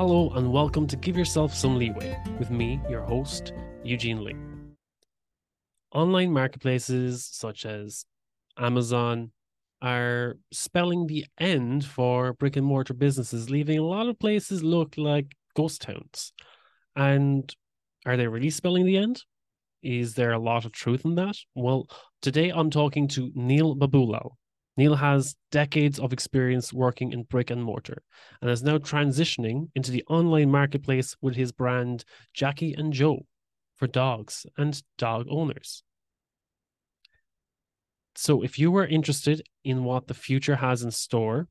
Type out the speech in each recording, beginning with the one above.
Hello, and welcome to Give Yourself Some Leeway with me, your host, Eugene Lee. Online marketplaces such as Amazon are spelling the end for brick and mortar businesses, leaving a lot of places look like ghost towns. And are they really spelling the end? Is there a lot of truth in that? Well, today I'm talking to Neil Baboolal. Neil has decades of experience working in brick and mortar and is now transitioning into the online marketplace with his brand Jackie and Joe for dogs and dog owners. So, if you were interested in what the future has in store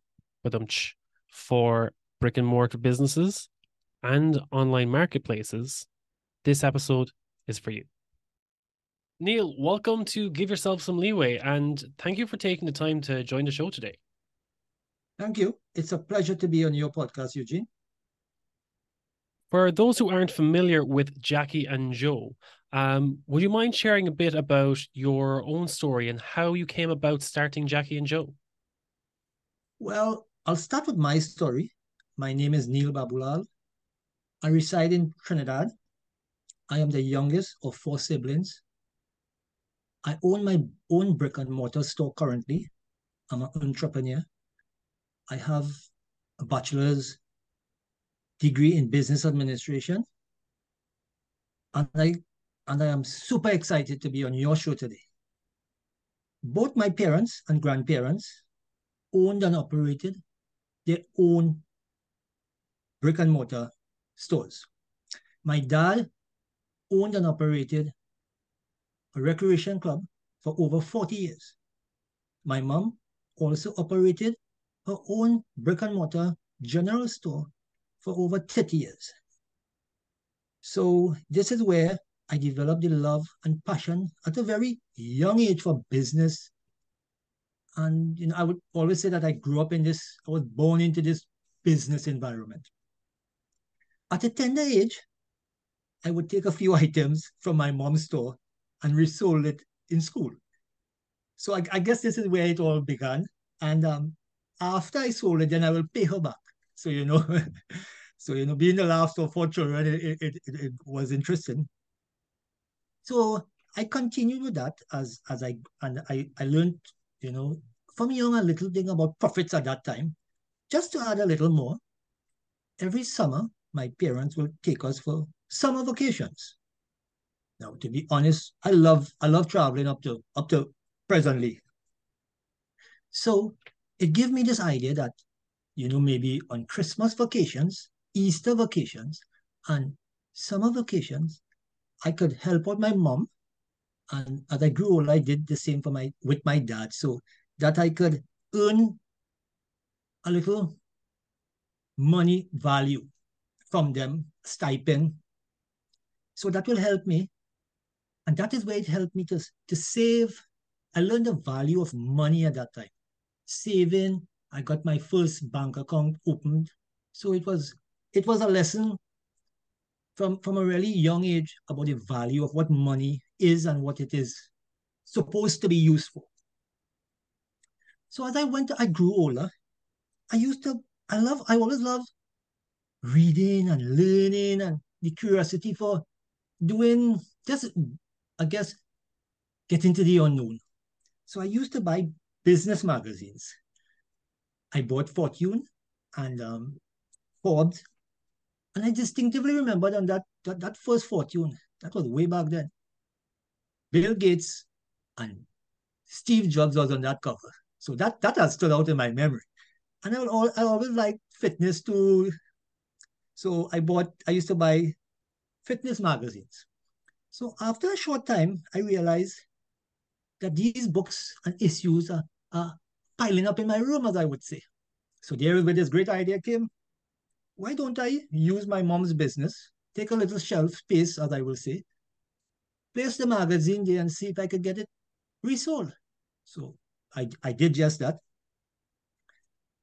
for brick and mortar businesses and online marketplaces, this episode is for you. Neil, welcome to Give Yourself Some Leeway, and thank you for taking the time to join the show today. Thank you. It's a pleasure to be on your podcast, Eugene. For those who aren't familiar with Jackie and Joe, um, would you mind sharing a bit about your own story and how you came about starting Jackie and Joe? Well, I'll start with my story. My name is Neil Baboolal. I reside in Trinidad. I am the youngest of four siblings. I own my own brick and mortar store currently. I'm an entrepreneur. I have a bachelor's degree in business administration. And I and I am super excited to be on your show today. Both my parents and grandparents owned and operated their own brick and mortar stores. My dad owned and operated a recreation club for over 40 years. My mom also operated her own brick and mortar general store for over 30 years. So this is where I developed the love and passion at a very young age for business. And you know, I would always say that I grew up in this, I was born into this business environment. At a tender age, I would take a few items from my mom's store and resold it in school. So I, I guess this is where it all began. And um, after I sold it, then I will pay her back. So, you know, so, you know, being the last of four children, it, it, it, it was interesting. So I continued with that as, as I, and I, I learned, you know, from young a little thing about profits at that time. Just to add a little more, every summer, my parents will take us for summer vacations. Now, to be honest, I love I love traveling up to up to presently. So it gave me this idea that, you know, maybe on Christmas vacations, Easter vacations, and summer vacations, I could help out my mom. And as I grew older, I did the same for my with my dad. So that I could earn a little money value from them, stipend. So that will help me and that is where it helped me to, to save. I learned the value of money at that time. Saving, I got my first bank account opened. So it was it was a lesson from, from a really young age about the value of what money is and what it is supposed to be used for. So as I went, I grew older. I used to, I love, I always love reading and learning and the curiosity for doing just I guess, get into the unknown. So I used to buy business magazines. I bought Fortune and um, Forbes. And I distinctively remember on that, that, that first Fortune, that was way back then. Bill Gates and Steve Jobs was on that cover. So that, that has stood out in my memory. And I, would, I always like fitness too. So I bought, I used to buy fitness magazines. So after a short time, I realized that these books and issues are, are piling up in my room, as I would say. So there is where this great idea came. Why don't I use my mom's business, take a little shelf space, as I will say, place the magazine there and see if I could get it resold. So I, I did just that.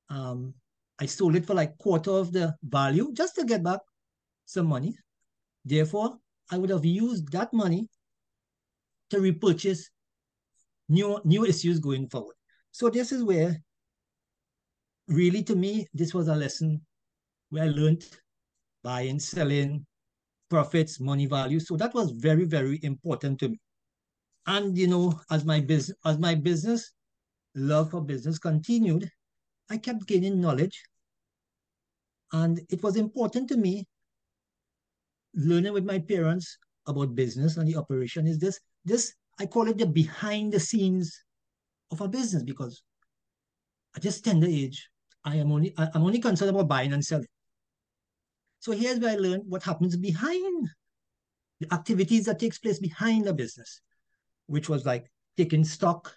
Um, I sold it for like quarter of the value just to get back some money. Therefore, I would have used that money to repurchase new new issues going forward. So this is where really to me, this was a lesson where I learned buying, selling, profits, money value. So that was very, very important to me. And you know, as my business, as my business love for business continued, I kept gaining knowledge. And it was important to me learning with my parents about business and the operation is this this I call it the behind the scenes of a business because at this tender age, I am only I'm only concerned about buying and selling. So here's where I learned what happens behind the activities that takes place behind the business, which was like taking stock,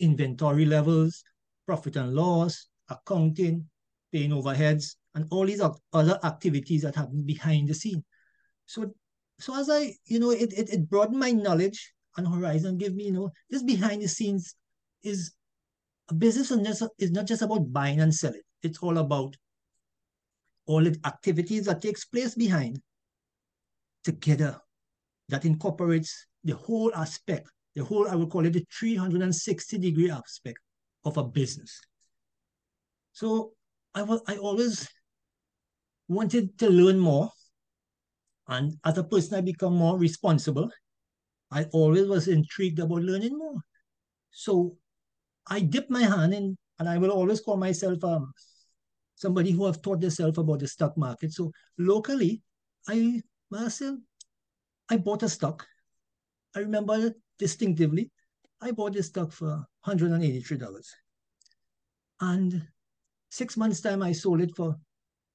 inventory levels, profit and loss, accounting, paying overheads, and all these other activities that happen behind the scene. So, so as I, you know, it, it, it broadened my knowledge and horizon, give me, you know, this behind the scenes is a business is not just about buying and selling. It's all about all the activities that takes place behind together that incorporates the whole aspect, the whole, I would call it the 360 degree aspect of a business. So I, was, I always wanted to learn more. And as a person, I become more responsible. I always was intrigued about learning more. So I dip my hand in, and I will always call myself um, somebody who have taught themselves about the stock market. So locally, I myself, I bought a stock. I remember distinctively, I bought this stock for $183. And six months time, I sold it for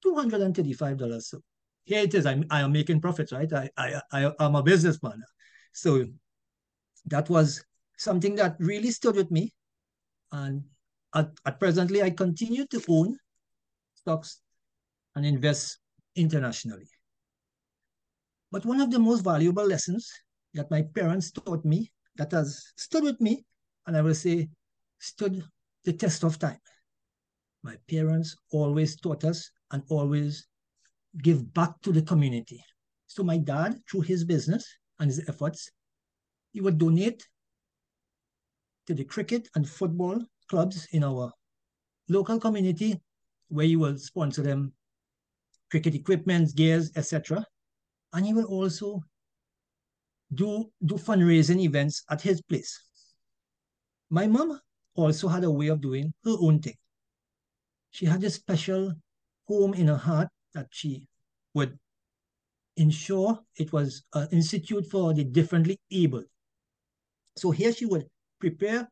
$235. So here it is. I'm, I am making profits, right? I, I, I, I'm a businessman. So that was something that really stood with me. And at, at presently, I continue to own stocks and invest internationally. But one of the most valuable lessons that my parents taught me that has stood with me, and I will say stood the test of time. My parents always taught us and always give back to the community. So my dad, through his business and his efforts, he would donate to the cricket and football clubs in our local community where he will sponsor them cricket equipment, gears, etc. And he will also do, do fundraising events at his place. My mom also had a way of doing her own thing. She had a special home in her heart that she would ensure it was uh, an institute for the differently able. So here she would prepare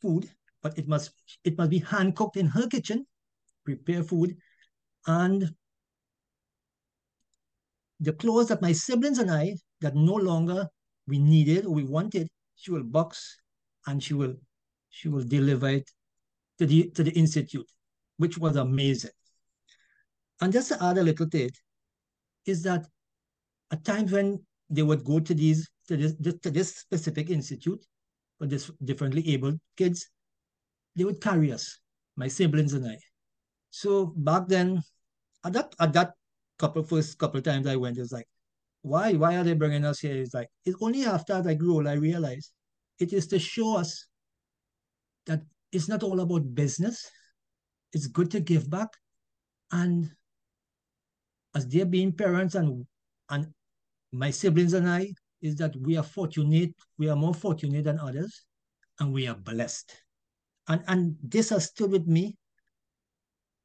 food, but it must it must be hand cooked in her kitchen, prepare food, and the clothes that my siblings and I that no longer we needed or we wanted, she will box and she will she will deliver it to the to the institute, which was amazing. And just to add a little to is that at times when they would go to these to this, to this specific institute for this differently abled kids, they would carry us, my siblings and I. So back then, at that at that couple first couple times I went, it was like, why? Why are they bringing us here? It's like it's only after I grew old I realized it is to show us that it's not all about business. It's good to give back. And as they're being parents and and my siblings and I, is that we are fortunate, we are more fortunate than others, and we are blessed. And, and this has stood with me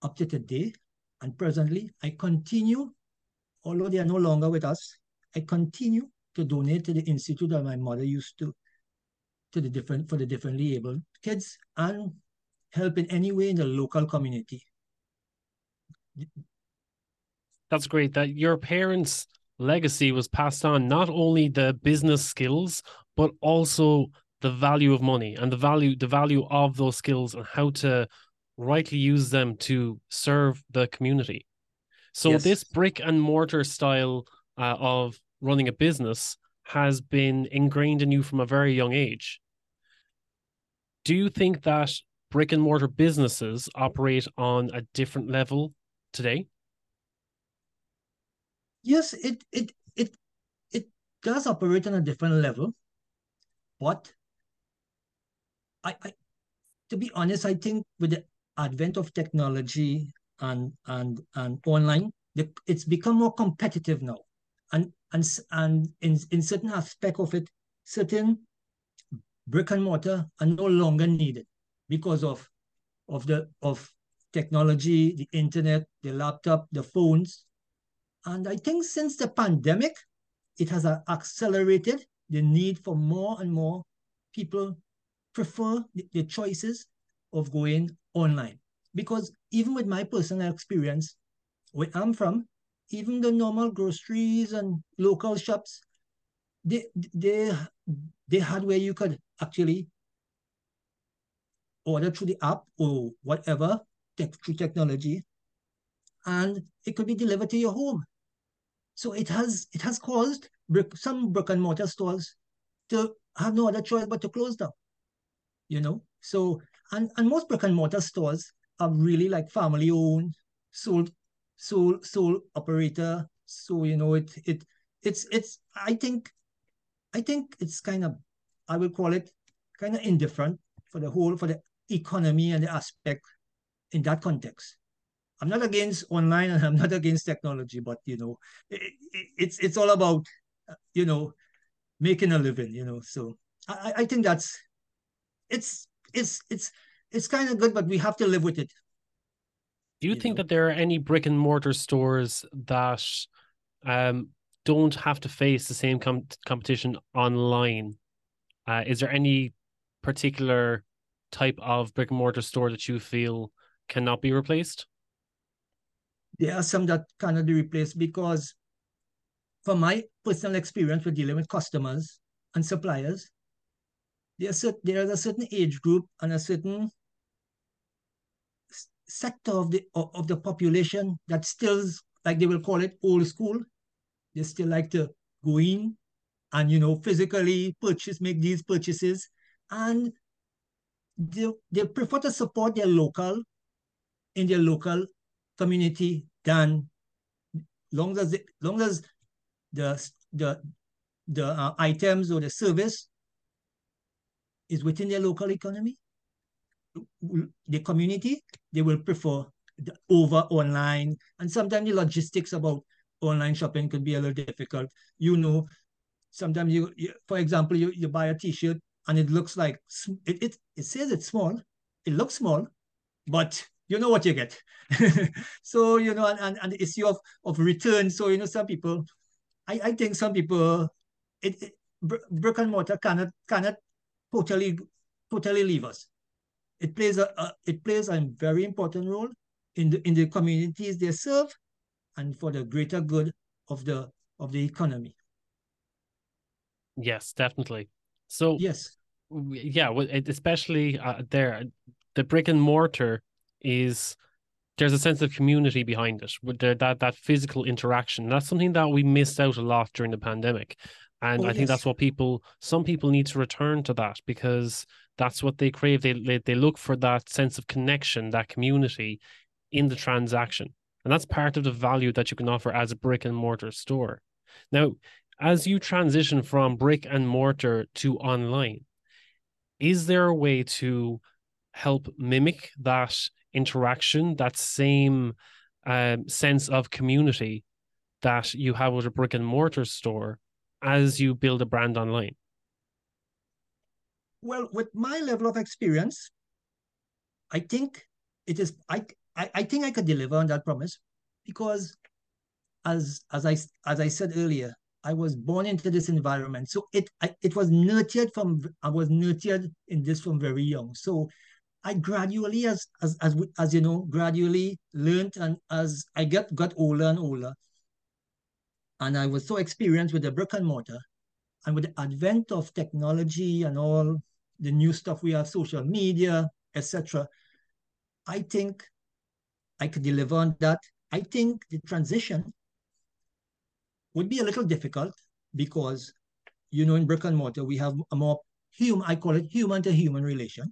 up to today. And presently, I continue, although they are no longer with us, I continue to donate to the institute that my mother used to, to the different for the differently able kids and help in any way in the local community. That's great. That your parents' legacy was passed on not only the business skills, but also the value of money and the value the value of those skills and how to rightly use them to serve the community. So yes. this brick and mortar style uh, of running a business has been ingrained in you from a very young age. Do you think that brick and mortar businesses operate on a different level today? Yes, it it it it does operate on a different level, but I, I to be honest, I think with the advent of technology and and and online it's become more competitive now. And and and in, in certain aspect of it, certain brick and mortar are no longer needed because of of the of technology, the internet, the laptop, the phones. And I think since the pandemic, it has uh, accelerated the need for more and more people prefer the, the choices of going online. Because even with my personal experience, where I'm from, even the normal groceries and local shops, they they they had where you could actually order through the app or whatever tech, through technology, and it could be delivered to your home. So it has it has caused some brick and mortar stores to have no other choice but to close down. You know, so and and most brick and mortar stores are really like family owned, sold, sole sole operator. So you know it it it's it's I think I think it's kind of I will call it kind of indifferent for the whole for the economy and the aspect in that context. I'm not against online and I'm not against technology, but you know, it, it, it's it's all about you know making a living. You know, so I, I think that's it's it's it's it's kind of good, but we have to live with it. Do you, you think know? that there are any brick and mortar stores that um, don't have to face the same com- competition online? Uh, is there any particular type of brick and mortar store that you feel cannot be replaced? There are some that cannot be replaced because, from my personal experience with dealing with customers and suppliers, there's a, there is a certain age group and a certain sector of the of the population that still, like they will call it, old school. They still like to go in and you know physically purchase, make these purchases, and they, they prefer to support their local in their local community than long as the, long as the the the uh, items or the service is within their local economy the community they will prefer the over online. And sometimes the logistics about online shopping could be a little difficult. You know sometimes you, you for example you, you buy a t-shirt and it looks like it, it it says it's small it looks small but you know what you get. so, you know, and, and, and the issue of, of return. So, you know, some people, I, I think some people, it, it brick and mortar cannot cannot totally totally leave us. It plays a, a it plays a very important role in the in the communities they serve and for the greater good of the of the economy. Yes, definitely. So yes, yeah, especially uh, there, the brick and mortar is there's a sense of community behind it with the, that that physical interaction. That's something that we missed out a lot during the pandemic. And oh, i yes. think that's what people some people need to return to that because that's what they crave. They, they they look for that sense of connection that community in the transaction. And that's part of the value that you can offer as a brick and mortar store. Now as you transition from brick and mortar to online is there a way to help mimic that interaction, that same um, sense of community that you have with a brick and mortar store as you build a brand online? Well, with my level of experience, I think it is I, I I think I could deliver on that promise because as as I as I said earlier, I was born into this environment. So it I, it was nurtured from I was nurtured in this from very young. So I gradually, as as as, as you know, gradually learned, and as I get got older and older, and I was so experienced with the brick and mortar, and with the advent of technology and all the new stuff we have, social media, etc. I think I could deliver on that. I think the transition would be a little difficult because, you know, in brick and mortar we have a more human, I call it human to human relation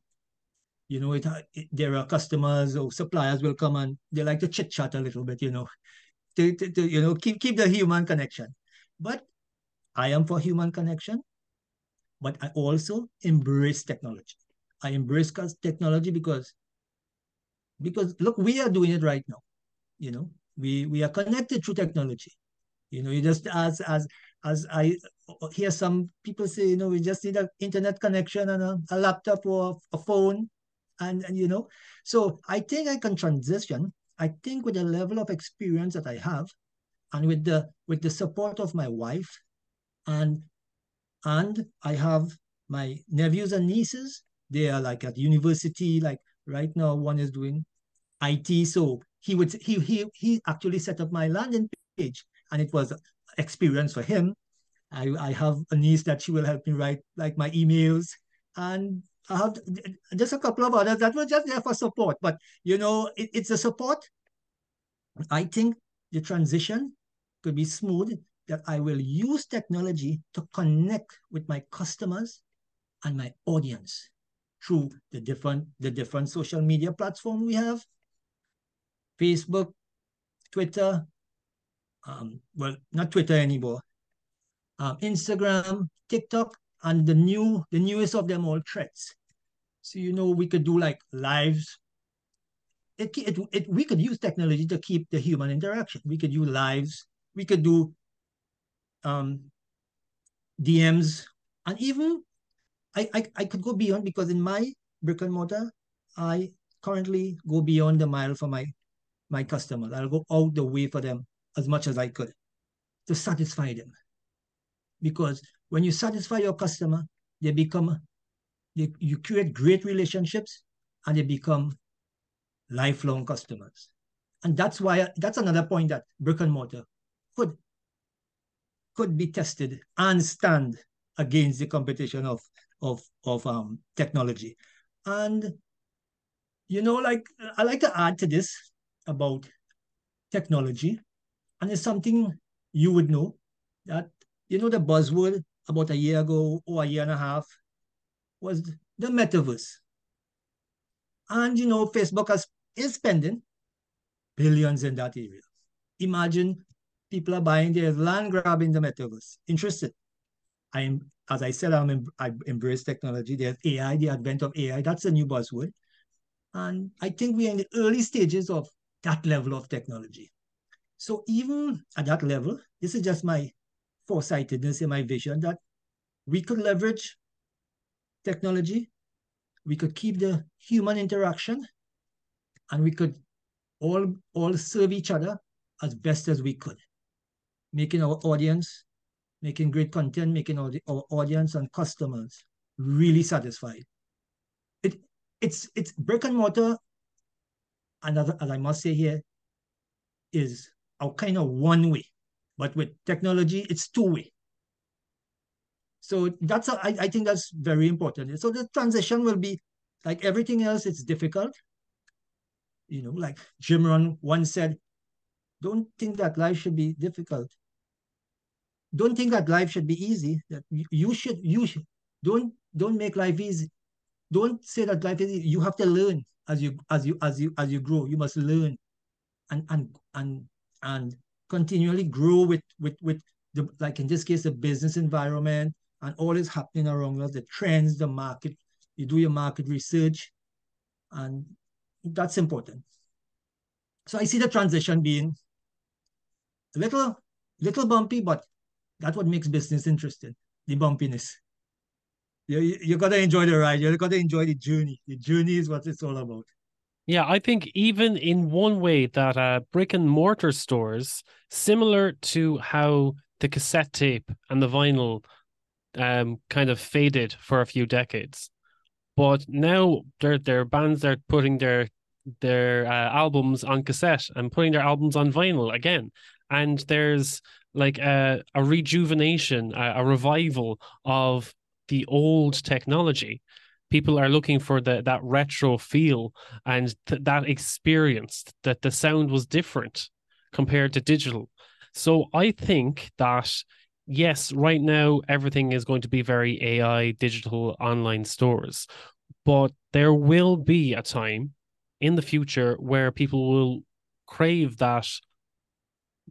you know, it, it, there are customers or suppliers will come and they like to chit chat a little bit, you know, to, to, to, you know, keep, keep the human connection. But I am for human connection, but I also embrace technology. I embrace technology because, because look, we are doing it right now. You know, We we are connected through technology. You know, you just as as as I hear some people say, you know, we just need an internet connection and a, a laptop or a phone, and, and you know, so I think I can transition. I think with the level of experience that I have, and with the with the support of my wife, and and I have my nephews and nieces. They are like at university. Like right now, one is doing IT. So he would he he he actually set up my landing page, and it was experience for him. I I have a niece that she will help me write like my emails, and I have just a couple of others that were just there for support. But you know, it, it's a support. I think the transition could be smooth. That I will use technology to connect with my customers and my audience through the different the different social media platform we have facebook twitter um, well not twitter anymore um, instagram tiktok and the new the newest of them all threads. so you know we could do like lives it, it, it we could use technology to keep the human interaction we could use lives we could do um dms and even I, I, I could go beyond because in my brick and mortar, I currently go beyond the mile for my my customers. I'll go out the way for them as much as I could to satisfy them. Because when you satisfy your customer, they become they, you create great relationships and they become lifelong customers. And that's why that's another point that brick and mortar could could be tested and stand against the competition of of of um technology. And you know, like I like to add to this about technology, and it's something you would know that you know the buzzword about a year ago or a year and a half was the metaverse. And you know, Facebook has, is spending billions in that area. Imagine people are buying their land grabbing the metaverse. Interested? I am as I said, I'm em- I embrace technology. There's AI, the advent of AI. That's a new buzzword. And I think we're in the early stages of that level of technology. So even at that level, this is just my foresightedness in my vision that we could leverage technology, we could keep the human interaction, and we could all all serve each other as best as we could, making our audience making great content, making our, our audience and customers really satisfied. It it's it's brick and mortar, and as, as I must say here, is our kind of one way, but with technology, it's two way. So that's a, I, I think that's very important. So the transition will be like everything else, it's difficult. You know, like Jim Rohn once said, don't think that life should be difficult don't think that life should be easy. That you should you should don't don't make life easy. Don't say that life is easy. You have to learn as you as you as you as you grow. You must learn and and and and continually grow with with with the like in this case the business environment and all is happening around us, the trends, the market. You do your market research, and that's important. So I see the transition being a little little bumpy, but that's what makes business interesting, the bumpiness. You, you, you got to enjoy the ride. You got to enjoy the journey. The journey is what it's all about. Yeah, I think even in one way that uh, brick and mortar stores, similar to how the cassette tape and the vinyl um, kind of faded for a few decades, but now their their bands are putting their their uh, albums on cassette and putting their albums on vinyl again, and there's like a, a rejuvenation, a, a revival of the old technology. People are looking for the, that retro feel and th- that experience that the sound was different compared to digital. So I think that yes, right now everything is going to be very AI, digital, online stores, but there will be a time in the future where people will crave that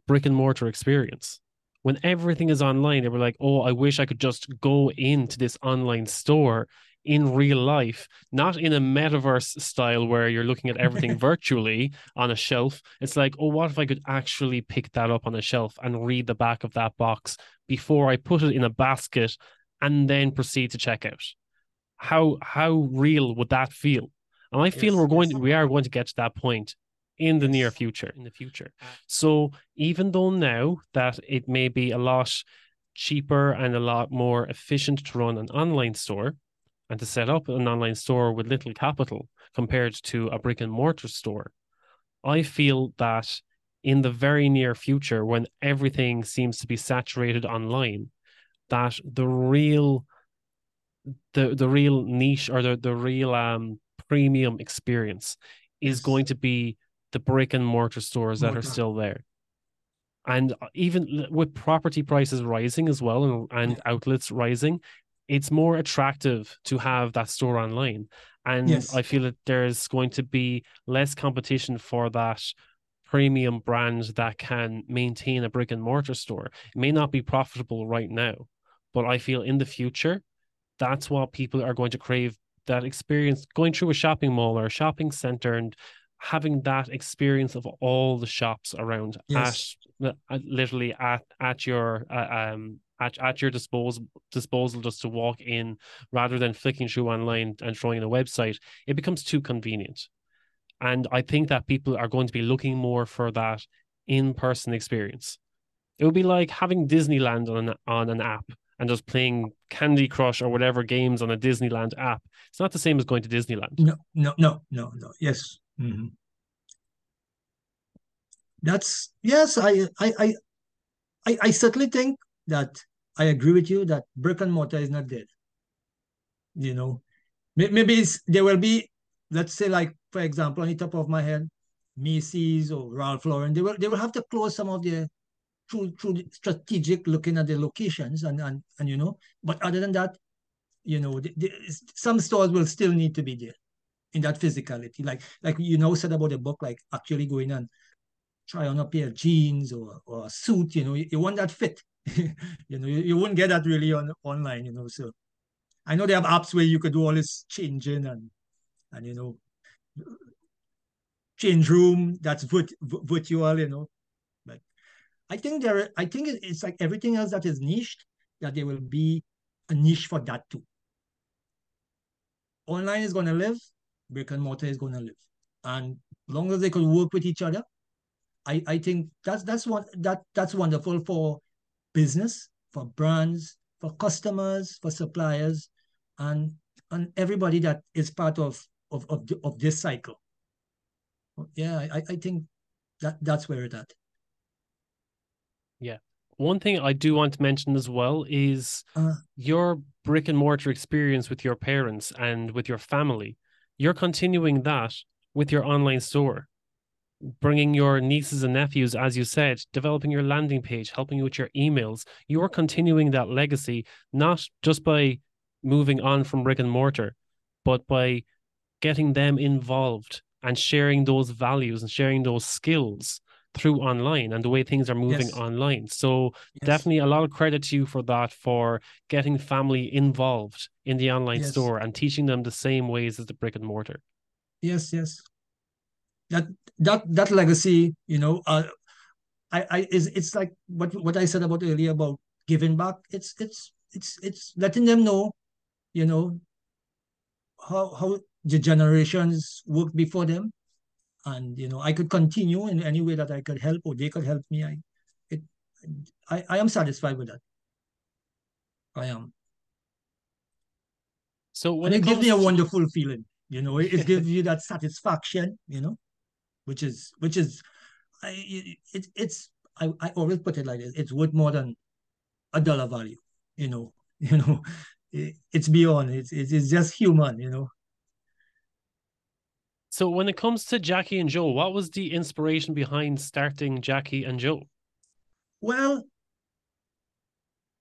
brick and mortar experience. When everything is online, they were like, oh, I wish I could just go into this online store in real life, not in a metaverse style where you're looking at everything virtually on a shelf. It's like, oh, what if I could actually pick that up on a shelf and read the back of that box before I put it in a basket and then proceed to check out? How how real would that feel? And I feel yes, we're going to, we are going to get to that point in the near future. In the future. So even though now that it may be a lot cheaper and a lot more efficient to run an online store and to set up an online store with little capital compared to a brick and mortar store, I feel that in the very near future, when everything seems to be saturated online, that the real the the real niche or the, the real um premium experience is going to be the brick and mortar stores that are still there. And even with property prices rising as well and, and outlets rising it's more attractive to have that store online and yes. i feel that there's going to be less competition for that premium brand that can maintain a brick and mortar store it may not be profitable right now but i feel in the future that's what people are going to crave that experience going through a shopping mall or a shopping center and having that experience of all the shops around yes. at, at literally at at your uh, um at, at your disposal disposal just to walk in rather than flicking through online and throwing in a website it becomes too convenient and i think that people are going to be looking more for that in-person experience it would be like having disneyland on an, on an app and just playing Candy Crush or whatever games on a Disneyland app. It's not the same as going to Disneyland. No, no, no, no, no. Yes. Mm-hmm. That's yes, I, I I I certainly think that I agree with you that brick and mortar is not dead. You know, maybe there will be, let's say, like for example, on the top of my head, Macy's or Ralph Lauren, they will they will have to close some of their through through strategic looking at the locations and and and you know. But other than that, you know, the, the, some stores will still need to be there in that physicality. Like like you know said about the book, like actually going and try on a pair of jeans or, or a suit, you know, you, you want that fit. you know, you, you wouldn't get that really on online, you know. So I know they have apps where you could do all this changing and and you know change room that's vit- virtual, you know. But I think there, I think it's like everything else that is niched, that there will be a niche for that too. Online is going to live, brick and mortar is going to live, and as long as they could work with each other, I, I think that's that's one that that's wonderful for business, for brands, for customers, for suppliers, and and everybody that is part of of of, the, of this cycle. Yeah, I, I think that that's where it's at. Yeah. One thing I do want to mention as well is uh, your brick and mortar experience with your parents and with your family. You're continuing that with your online store bringing your nieces and nephews, as you said, developing your landing page, helping you with your emails. You're continuing that legacy, not just by moving on from brick and mortar, but by getting them involved and sharing those values and sharing those skills through online and the way things are moving yes. online. So yes. definitely a lot of credit to you for that, for getting family involved in the online yes. store and teaching them the same ways as the brick and mortar. Yes, yes that that that legacy, you know, uh, I I is it's like what what I said about earlier about giving back. It's it's it's it's letting them know, you know, how how the generations worked before them, and you know I could continue in any way that I could help or they could help me. I it I I am satisfied with that. I am. So when and it, it gives me a wonderful feeling, you know, it, it gives you that satisfaction, you know which is which is I, it, it's I, I always put it like this it's worth more than a dollar value you know you know it, it's beyond it's, it's just human you know. So when it comes to jackie and joe what was the inspiration behind starting jackie and joe? Well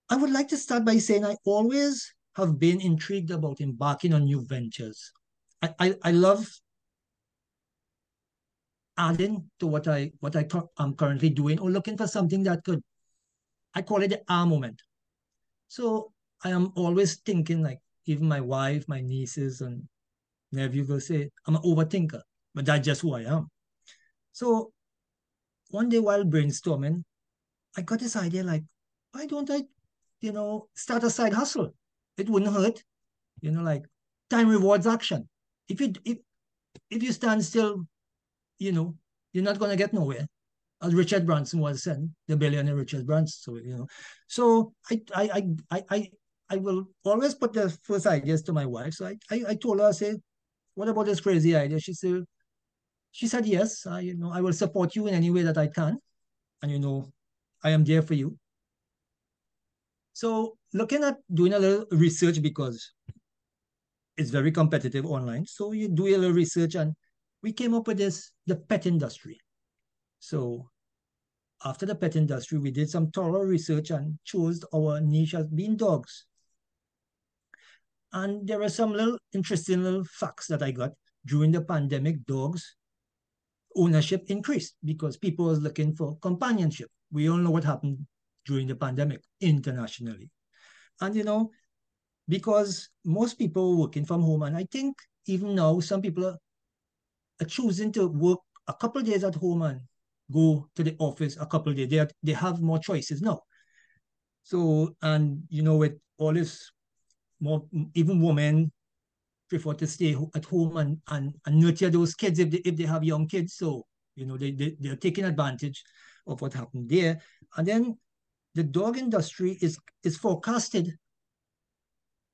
i would like to start by saying i always have been intrigued about embarking on new ventures. I, I, I love adding to what I what I am currently doing or looking for something that could I call it the R moment. So I am always thinking like even my wife, my nieces, and nephew will say I'm an overthinker, but that's just who I am. So one day while brainstorming, I got this idea like, why don't I, you know, start a side hustle? It wouldn't hurt, you know, like time rewards action. If you if if you stand still, you know, you're not gonna get nowhere. As Richard Branson was saying, the billionaire Richard Branson. So you know, so I I I I I will always put the first ideas to my wife. So I I, I told her, I said, what about this crazy idea? She said, she said yes. I you know I will support you in any way that I can, and you know, I am there for you. So looking at doing a little research because it's very competitive online. So you do a little research and we came up with this, the pet industry. So after the pet industry, we did some thorough research and chose our niche as being dogs. And there are some little interesting little facts that I got during the pandemic. Dogs ownership increased because people was looking for companionship. We all know what happened during the pandemic internationally. And you know, because most people working from home, and I think even now some people choosing to work a couple days at home and go to the office a couple days. They, are, they have more choices now. So, and you know, with all this more, even women prefer to stay at home and, and, and nurture those kids if they, if they have young kids. So, you know, they, they, they're taking advantage of what happened there. And then the dog industry is, is forecasted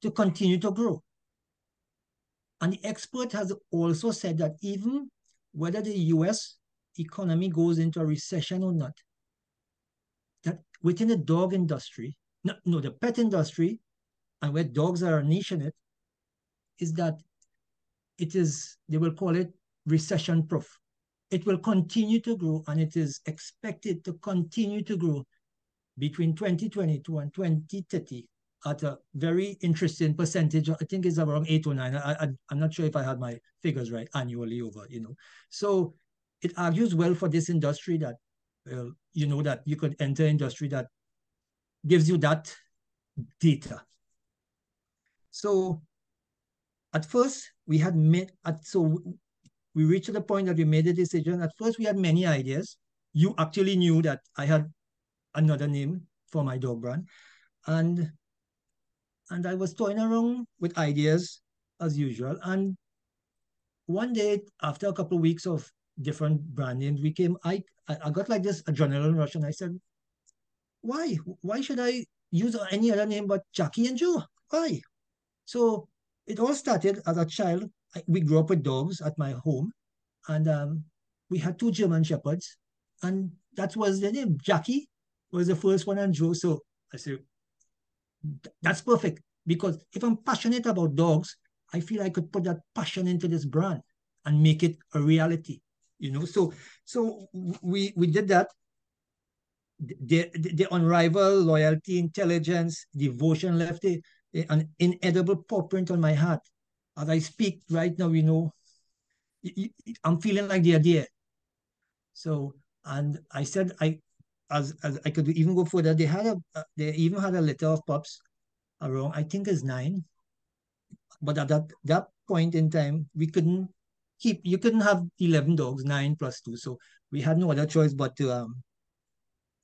to continue to grow. And the expert has also said that even whether the US economy goes into a recession or not, that within the dog industry, no, no, the pet industry, and where dogs are a niche in it, is that it is, they will call it recession proof. It will continue to grow and it is expected to continue to grow between 2022 and 2030 at a very interesting percentage. I think it's around eight or nine. I, I'm not sure if I had my figures right annually over, you know. So it argues well for this industry that, you know, that you could enter industry that gives you that data. So at first we had made, at, so we reached the point that we made a decision. At first we had many ideas. You actually knew that I had another name for my dog brand. And and I was toying around with ideas as usual. And one day, after a couple of weeks of different brand names, we came, I, I got like this adrenaline rush and I said, why? Why should I use any other name but Jackie and Joe? Why? So it all started as a child. We grew up with dogs at my home and um, we had two German Shepherds and that was the name. Jackie was the first one and Joe. So I said, that's perfect because if I'm passionate about dogs, I feel I could put that passion into this brand and make it a reality. You know, so so we we did that. The, the, the unrivaled loyalty, intelligence, devotion left a, an inedible print on my heart. As I speak right now, you know, I'm feeling like they're there. So, and I said I as, as I could even go further, they had a uh, they even had a litter of pups around I think it's nine. But at that that point in time, we couldn't keep you couldn't have eleven dogs, nine plus two. So we had no other choice but to um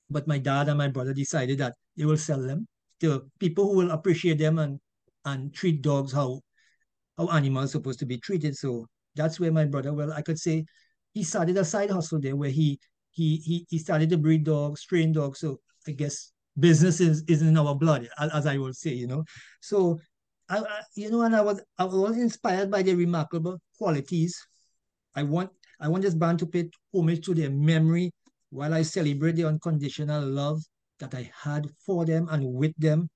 but my dad and my brother decided that they will sell them to people who will appreciate them and and treat dogs how how animals supposed to be treated. So that's where my brother, well, I could say he started a side hustle there where he he he he started to breed dogs, train dogs. So I guess business is, is in our blood, as I will say, you know. So I, I you know, and I was I was inspired by their remarkable qualities. I want I want this band to pay homage to their memory while I celebrate the unconditional love that I had for them and with them.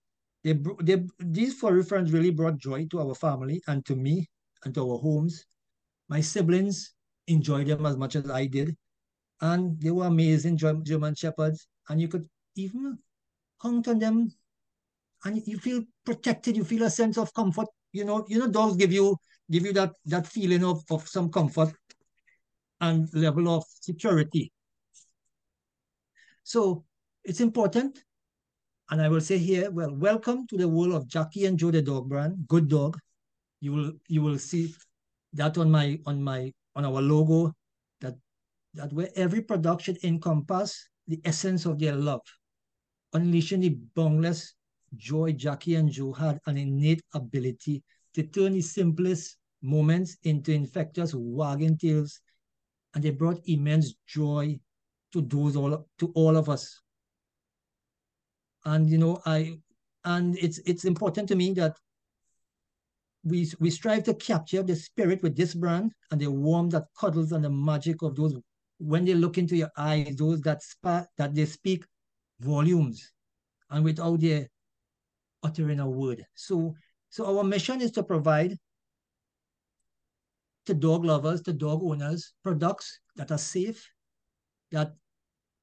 They, they, these furry friends really brought joy to our family and to me and to our homes. My siblings enjoyed them as much as I did and they were amazing German Shepherds, and you could even hunt on them, and you feel protected. You feel a sense of comfort. You know, you know, dogs give you give you that that feeling of of some comfort and level of security. So it's important and I will say here, well, welcome to the world of Jackie and Joe the dog brand, good dog. You will you will see that on my on my on our logo that where every production encompass the essence of their love, unleashing the boundless joy Jackie and Joe had an innate ability to turn the simplest moments into infectious wagging tails, and they brought immense joy to those all to all of us. And you know i and it's it's important to me that we we strive to capture the spirit with this brand and the warmth that cuddles and the magic of those when they look into your eyes those that spark that they speak volumes and without their uttering a word. So so our mission is to provide to dog lovers to dog owners products that are safe that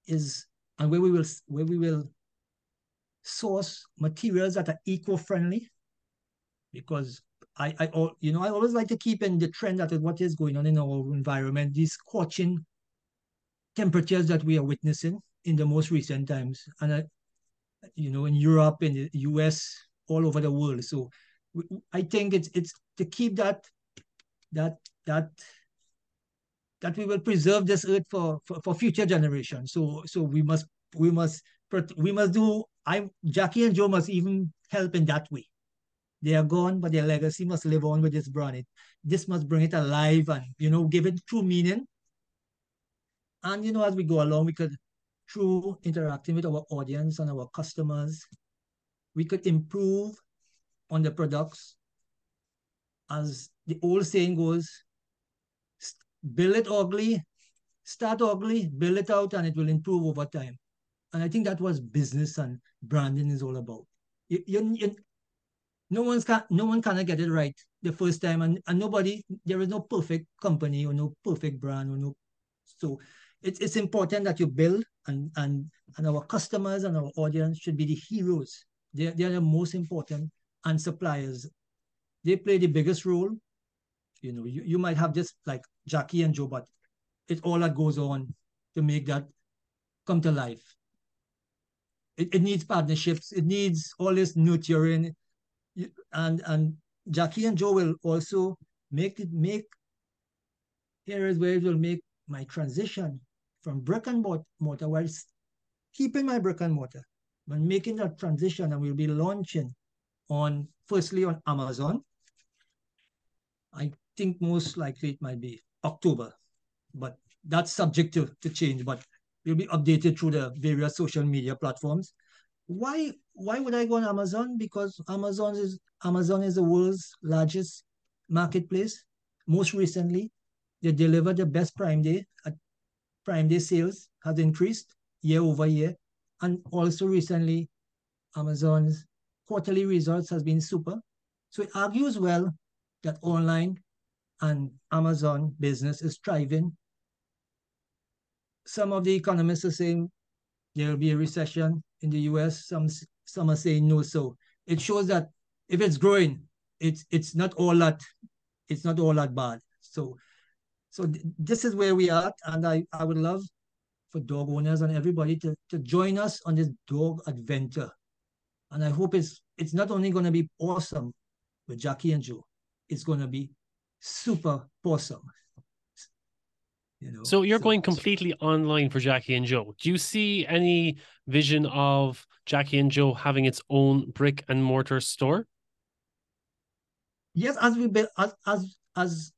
is and where we will where we will source materials that are eco-friendly because I, I, you know, I always like to keep in the trend that what is going on in our environment, these scorching temperatures that we are witnessing in the most recent times, and I, you know, in Europe, in the U.S., all over the world. So I think it's it's to keep that that that that we will preserve this earth for, for, for future generations. So so we must we must we must do I'm Jackie and Joe must even help in that way. They are gone, but their legacy must live on with this brand. It, this must bring it alive and you know give it true meaning. And you know, as we go along, we could through interacting with our audience and our customers, we could improve on the products. As the old saying goes, build it ugly, start ugly, build it out, and it will improve over time. And I think that was business and branding is all about. You, you, you, no one's can no one can get it right the first time, and, and nobody there is no perfect company or no perfect brand or no. So it's it's important that you build and and and our customers and our audience should be the heroes. They they are the most important and suppliers. They play the biggest role. You know, you, you might have just like Jackie and Joe, but it's all that goes on to make that come to life it, it needs partnerships. It needs all this nurturing, and and Jackie and Joe will also make it make areas where it will make my transition from brick and mortar while keeping my brick and mortar, but making that transition, and we'll be launching on firstly on Amazon. I think most likely it might be October, but that's subject to, to change. But we'll be updated through the various social media platforms. Why why would I go on Amazon? Because Amazon is Amazon is the world's largest marketplace. Most recently, they delivered the best Prime Day. Prime Day sales has increased year over year, and also recently, Amazon's quarterly results has been super. So it argues well that online and Amazon business is thriving some of the economists are saying there will be a recession in the US. Some some are saying no. So it shows that if it's growing, it's it's not all that it's not all that bad. So so th this is where we are, and I I would love for dog owners and everybody to to join us on this dog adventure. And I hope it's it's not only going to be awesome with Jackie and Joe, it's going to be super awesome. You know, so you're so, going completely online for Jackie and Joe. Do you see any vision of Jackie and Joe having its own brick and mortar store? Yes, as we as as as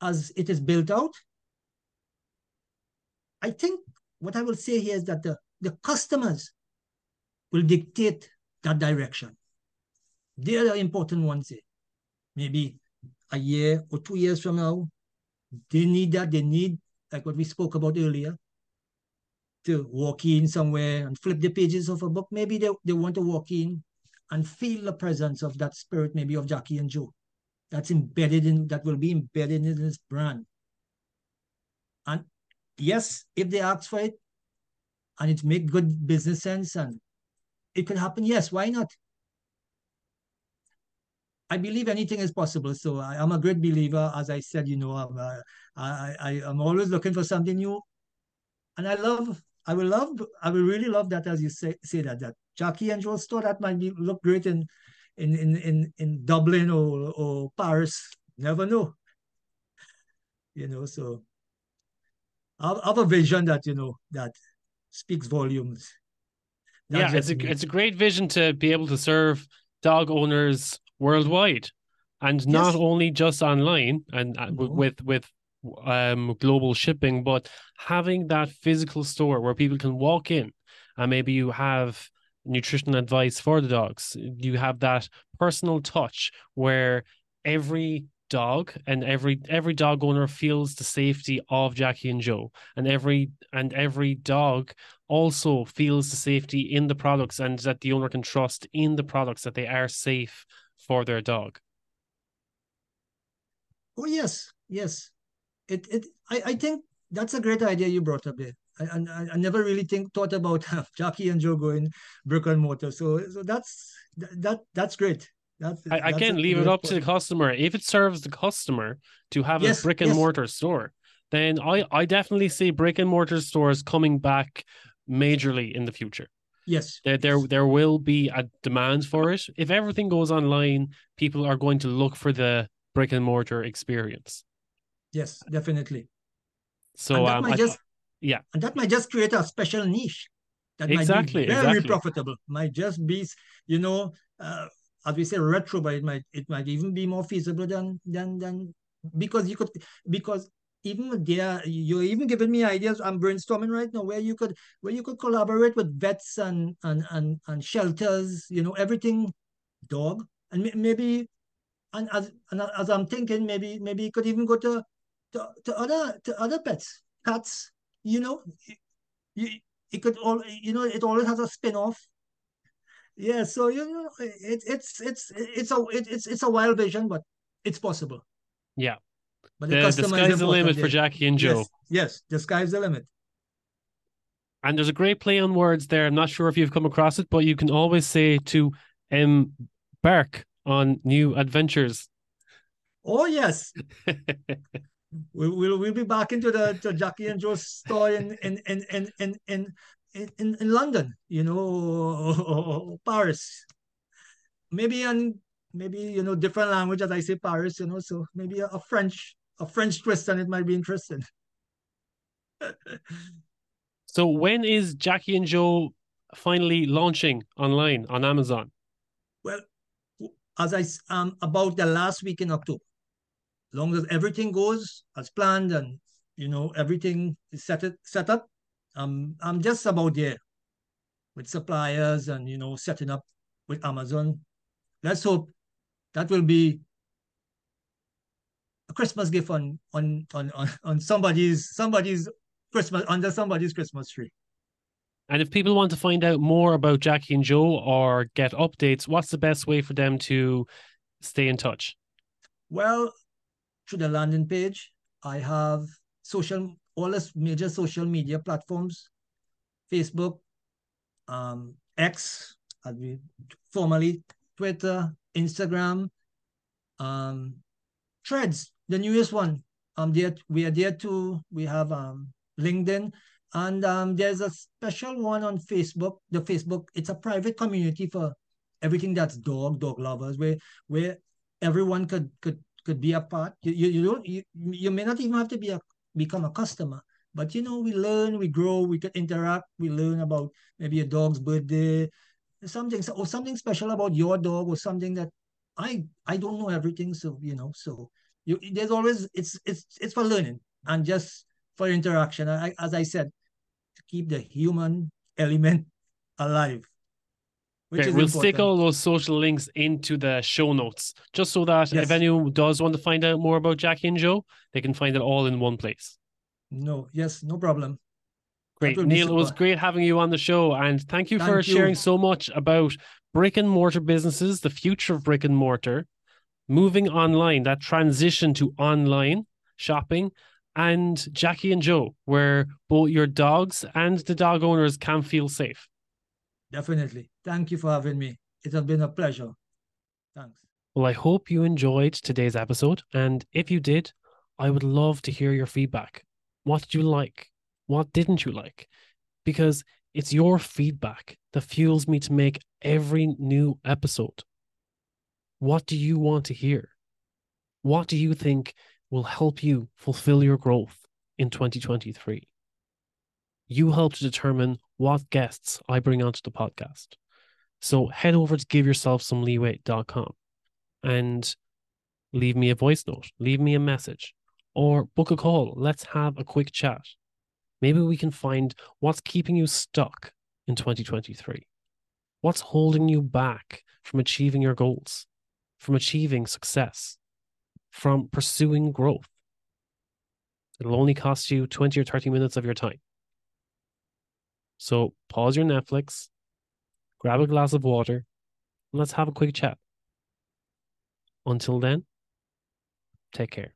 as it is built out. I think what I will say here is that the, the customers will dictate that direction. They are the important ones. Maybe a year or two years from now, they need that. They need like what we spoke about earlier, to walk in somewhere and flip the pages of a book. Maybe they, they want to walk in and feel the presence of that spirit, maybe of Jackie and Joe. That's embedded in that will be embedded in this brand. And yes, if they ask for it and it make good business sense and it could happen, yes, why not? I believe anything is possible. So I, am a great believer. As I said, you know, I'm, uh, I, I, I'm always looking for something new. And I love, I will love, I will really love that as you say, say that, that Jackie and Joe store that might be look great in in in in, in Dublin or or Paris. Never know. You know, so I have a vision that you know that speaks volumes. yeah, it's a me. it's a great vision to be able to serve dog owners worldwide, and yes. not only just online and uh, mm-hmm. with with um global shipping, but having that physical store where people can walk in and maybe you have nutritional advice for the dogs. You have that personal touch where every dog and every every dog owner feels the safety of Jackie and Joe and every and every dog also feels the safety in the products and that the owner can trust in the products that they are safe for their dog. Oh yes, yes. It it I, I think that's a great idea you brought up there. I, I, I never really think thought about Jackie and Joe going brick and mortar. So so that's that that's great. That's, I, that's again leave it up point. to the customer. If it serves the customer to have yes, a brick and yes. mortar store, then I I definitely see brick and mortar stores coming back majorly in the future. Yes. There, there, there will be a demand for it. If everything goes online, people are going to look for the brick and mortar experience. Yes, definitely. So um, I, just yeah, and that might just create a special niche that exactly, might be very exactly. profitable. Might just be, you know, uh, as we say, retro, but it might it might even be more feasible than than than because you could because even there you're even giving me ideas i'm brainstorming right now where you could where you could collaborate with vets and and and, and shelters you know everything dog and maybe and as and as i'm thinking maybe maybe you could even go to to, to other to other pets cats you know you it could all you know it always has a spin-off yeah so you know it, it's it's it's a it, it's it's a wild vision but it's possible yeah but the, the, the sky's the limit for Jackie and Joe. Yes, yes, the sky's the limit. And there's a great play on words there. I'm not sure if you've come across it, but you can always say to um, embark on new adventures. Oh yes. we'll, we'll we'll be back into the to Jackie and Joe's store in in in in in in, in, in London, you know, Paris. Maybe on maybe you know different language as I say Paris, you know, so maybe a, a French a French twist and it might be interesting. so when is Jackie and Joe finally launching online on Amazon? Well, as I um about the last week in October. As long as everything goes as planned and you know everything is set it, set up, um I'm just about there with suppliers and you know setting up with Amazon. Let's hope that will be a Christmas gift on on on on, on somebody's somebody's Christmas under somebody's Christmas tree. And if people want to find out more about Jackie and Joe or get updates, what's the best way for them to stay in touch? Well, through the landing page, I have social all the major social media platforms, Facebook, um, X, as we formerly Twitter, Instagram, um, Threads the newest one. Um, there we are there too. We have um LinkedIn, and um, there's a special one on Facebook. The Facebook, it's a private community for everything that's dog, dog lovers, where where everyone could could could be a part. You you, you don't you, you may not even have to be a become a customer, but you know we learn, we grow, we could interact, we learn about maybe a dog's birthday, something or something special about your dog or something that I I don't know everything, so you know so you there's always it's it's it's for learning and just for interaction. I, as I said, to keep the human element alive. Which okay, we'll important. stick all those social links into the show notes, just so that yes. if anyone does want to find out more about Jackie and Joe, they can find it all in one place. No, yes, no problem. Great, Neil. It was great having you on the show, and thank you thank for you. sharing so much about brick and mortar businesses, the future of brick and mortar, moving online, that transition to online shopping, and Jackie and Joe, where both your dogs and the dog owners can feel safe. Definitely. Thank you for having me. It has been a pleasure. Thanks. Well, I hope you enjoyed today's episode. And if you did, I would love to hear your feedback. What did you like? What didn't you like? Because It's your feedback that fuels me to make every new episode. What do you want to hear? What do you think will help you fulfill your growth in 2023? You help to determine what guests I bring onto the podcast. So head over to giveyourselfsomeleeway.com and leave me a voice note, leave me a message, or book a call. Let's have a quick chat. Maybe we can find what's keeping you stuck in 2023. What's holding you back from achieving your goals, from achieving success, from pursuing growth? It'll only cost you 20 or 30 minutes of your time. So pause your Netflix, grab a glass of water, and let's have a quick chat. Until then, take care.